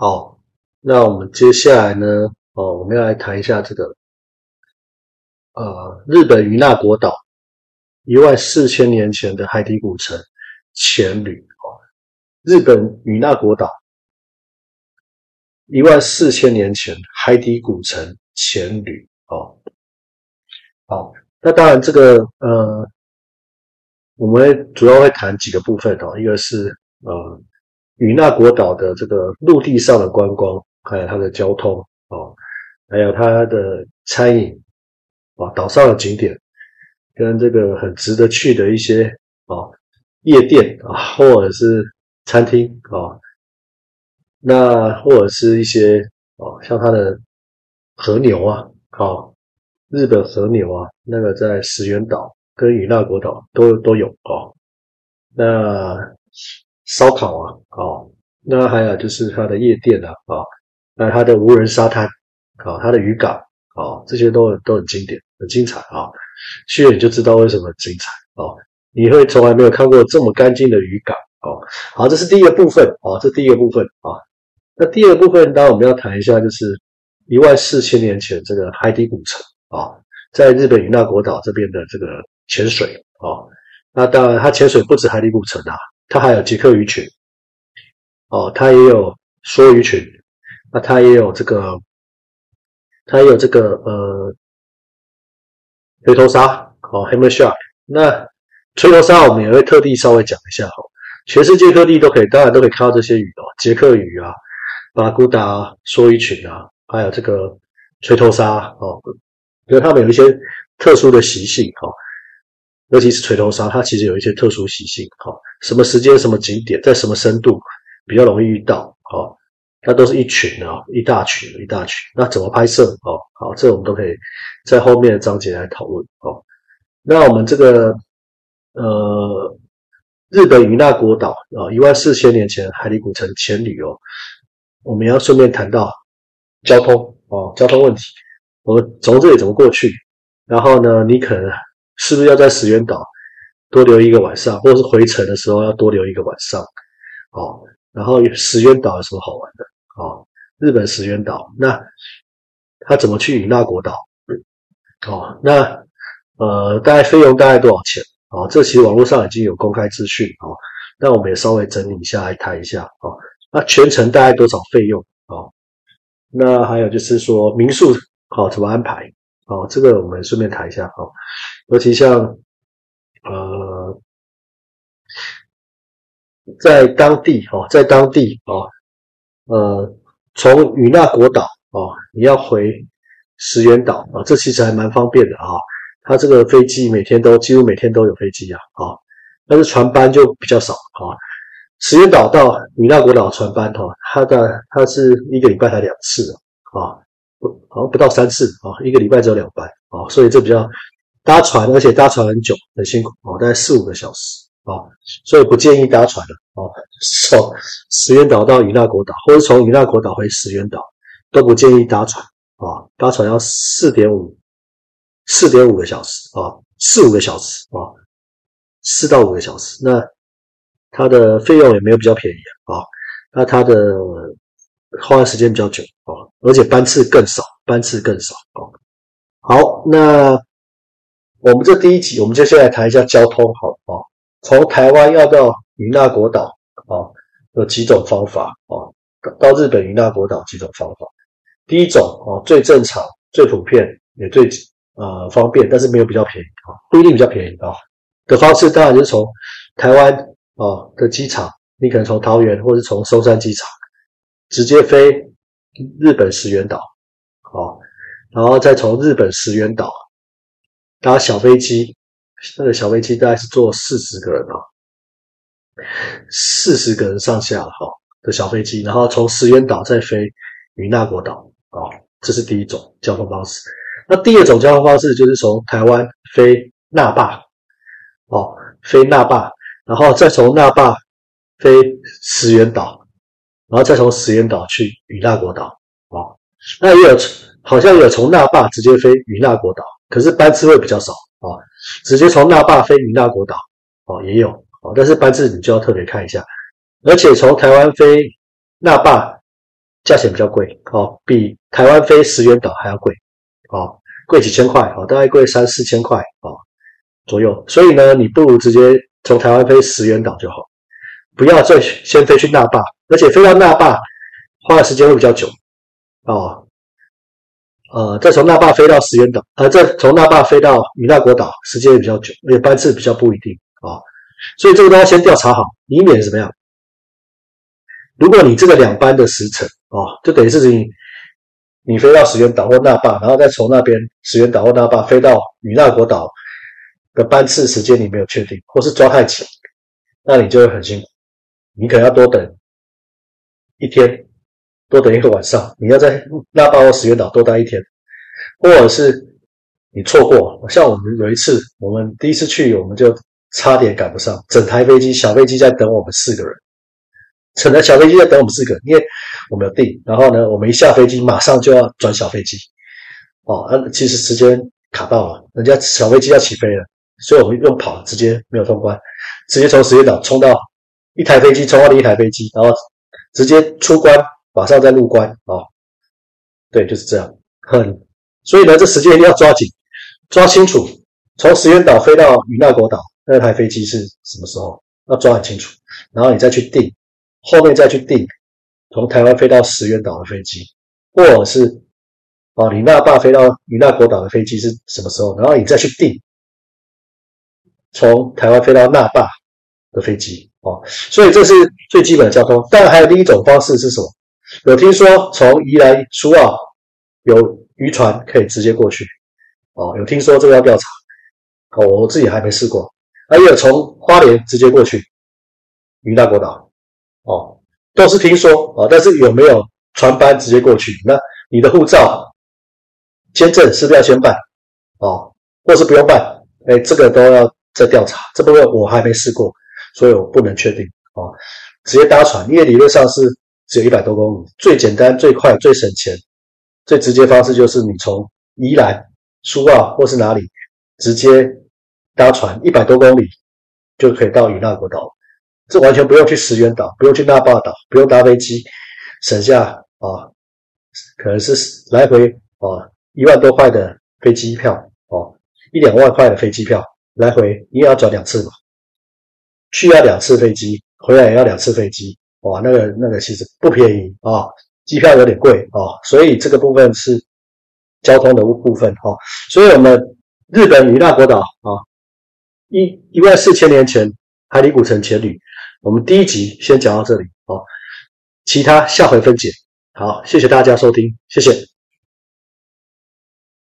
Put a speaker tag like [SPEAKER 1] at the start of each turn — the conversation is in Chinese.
[SPEAKER 1] 好，那我们接下来呢？哦，我们要来谈一下这个，呃，日本与那国岛一万四千年前的海底古城前旅。哦，日本与那国岛一万四千年前海底古城前旅。哦，好，那当然这个呃，我们主要会谈几个部分哦，一个是呃，与那国岛的这个陆地上的观光，还有它的交通啊。还有它的餐饮啊，岛上的景点，跟这个很值得去的一些啊夜店啊，或者是餐厅啊，那或者是一些哦，像它的和牛啊，哦，日本和牛啊，那个在石垣岛跟与那国岛都都有哦。那烧烤啊，哦，那还有就是它的夜店啊，啊，那它的无人沙滩。啊，它的渔港啊，这些都都很经典、很精彩啊。去了你就知道为什么精彩啊。你会从来没有看过这么干净的渔港哦。好，这是第一个部分啊，这第一个部分啊。那第二部分，当然我们要谈一下，就是一万四千年前这个海底古城啊，在日本与那国岛这边的这个潜水啊。那当然，它潜水不止海底古城啊，它还有杰克鱼群哦，它也有梭鱼群，那它也有这个。它也有这个呃锤头鲨哦，hammer shark。那锤头鲨我们也会特地稍微讲一下哈。全世界各地都可以，当然都可以看到这些鱼哦，杰克鱼啊、巴古达、梭鱼群啊，还有这个锤头鲨哦。因为它们有一些特殊的习性哈，尤其是锤头鲨，它其实有一些特殊习性哈。什么时间、什么景点，在什么深度比较容易遇到哈。那都是一群啊，一大群，一大群。那怎么拍摄？哦，好，这我们都可以在后面的章节来讨论。哦，那我们这个呃，日本与那国岛啊，一万四千年前海底古城前旅哦，我们要顺便谈到交通哦，交通问题。我们从这里怎么过去？然后呢，你可能是不是要在石原岛多留一个晚上，或者是回程的时候要多留一个晚上？哦。然后石原岛有什么好玩的？哦，日本石原岛，那他怎么去与那国岛？哦，那呃，大概费用大概多少钱？哦，这其实网络上已经有公开资讯哦，那我们也稍微整理一下来谈一下哦。那全程大概多少费用？哦，那还有就是说民宿哦怎么安排？哦，这个我们顺便谈一下哦，尤其像呃。在当地哦，在当地哦，呃，从与那国岛哦，你要回石原岛啊，这其实还蛮方便的啊。它这个飞机每天都几乎每天都有飞机啊，啊，但是船班就比较少啊。石原岛到与那国岛船班哈，它的它是一个礼拜才两次啊，不好像不到三次啊，一个礼拜只有两班啊，所以这比较搭船，而且搭船很久很辛苦啊，大概四五个小时。啊，所以不建议搭船的啊。从石原岛到与那国岛，或者从与那国岛回石原岛，都不建议搭船啊。搭船要四点五四点五个小时啊，四五个小时啊，四到五个小时。那它的费用也没有比较便宜啊。那它的花的时间比较久啊，而且班次更少，班次更少啊。好，那我们这第一集，我们就先来谈一下交通，好啊。从台湾要到与那国岛啊，有几种方法啊？到日本与那国岛几种方法？第一种啊，最正常、最普遍也最呃方便，但是没有比较便宜啊，不一定比较便宜啊。的方式当然就是从台湾啊的机场，你可能从桃园或者从松山机场直接飞日本石垣岛哦，然后再从日本石垣岛搭小飞机。那个小飞机大概是坐四十个人啊，四十个人上下哈的小飞机，然后从石原岛再飞与那国岛哦，这是第一种交通方式。那第二种交通方式就是从台湾飞那霸哦，飞那霸，然后再从那霸飞石原岛，然后再从石原岛去与那国岛啊。那也有好像有从那霸直接飞与那国岛，可是班次会比较少。啊，直接从那霸飞与那国岛哦，也有哦，但是班次你就要特别看一下。而且从台湾飞那霸价钱比较贵哦，比台湾飞石原岛还要贵哦，贵几千块哦，大概贵三四千块哦左右。所以呢，你不如直接从台湾飞石原岛就好，不要再先飞去那霸，而且飞到那霸花的时间会比较久哦。呃，再从那霸飞到石原岛，呃，再从那霸飞到与那国岛，时间也比较久，而且班次比较不一定啊，所以这个都要先调查好，以免怎么样？如果你这个两班的时程啊，就等于是你你飞到石原岛或那霸，然后再从那边石原岛或那霸飞到与那国岛的班次时间你没有确定，或是抓太紧，那你就会很辛苦，你可能要多等一天。多等一个晚上，你要在那霸或石原岛多待一天，或者是你错过，像我们有一次，我们第一次去，我们就差点赶不上，整台飞机小飞机在等我们四个人，整台小飞机在等我们四个，因为我们有订，然后呢，我们一下飞机马上就要转小飞机，哦，那其实时间卡到了，人家小飞机要起飞了，所以我们用跑直接没有通关，直接从石原岛冲到一台飞机冲到另一台飞机，然后直接出关。马上再入关啊，对，就是这样。很，所以呢，这时间一定要抓紧，抓清楚。从石原岛飞到与那国岛那台飞机是什么时候？要抓很清楚。然后你再去定，后面再去定从台湾飞到石原岛的飞机，或者是哦，你那霸飞到与那国岛的飞机是什么时候？然后你再去定从台湾飞到那霸的飞机哦。所以这是最基本的交通。但还有另一种方式是什么？有听说从宜兰苏澳有渔船可以直接过去哦，有听说这个要调查哦，我自己还没试过。还有从花莲直接过去渔大国岛哦，都是听说哦，但是有没有船班直接过去？那你的护照、签证是不是要先办哦，或是不用办？哎，这个都要再调查。这部分我还没试过，所以我不能确定哦。直接搭船，因为理论上是。只有一百多公里，最简单、最快、最省钱、最直接方式就是你从宜兰、苏澳或是哪里直接搭船一百多公里就可以到与那国岛，这完全不用去石原岛，不用去那霸岛，不用搭飞机，省下啊，可能是来回啊一万多块的飞机票哦，一两万块的飞机票来回，你也要转两次嘛，去要两次飞机，回来也要两次飞机。哇，那个那个其实不便宜啊，机票有点贵啊，所以这个部分是交通的部分哈。所以我们日本与那国岛啊，一一万四千年前海底古城前旅，我们第一集先讲到这里啊，其他下回分解。好，谢谢大家收听，谢谢。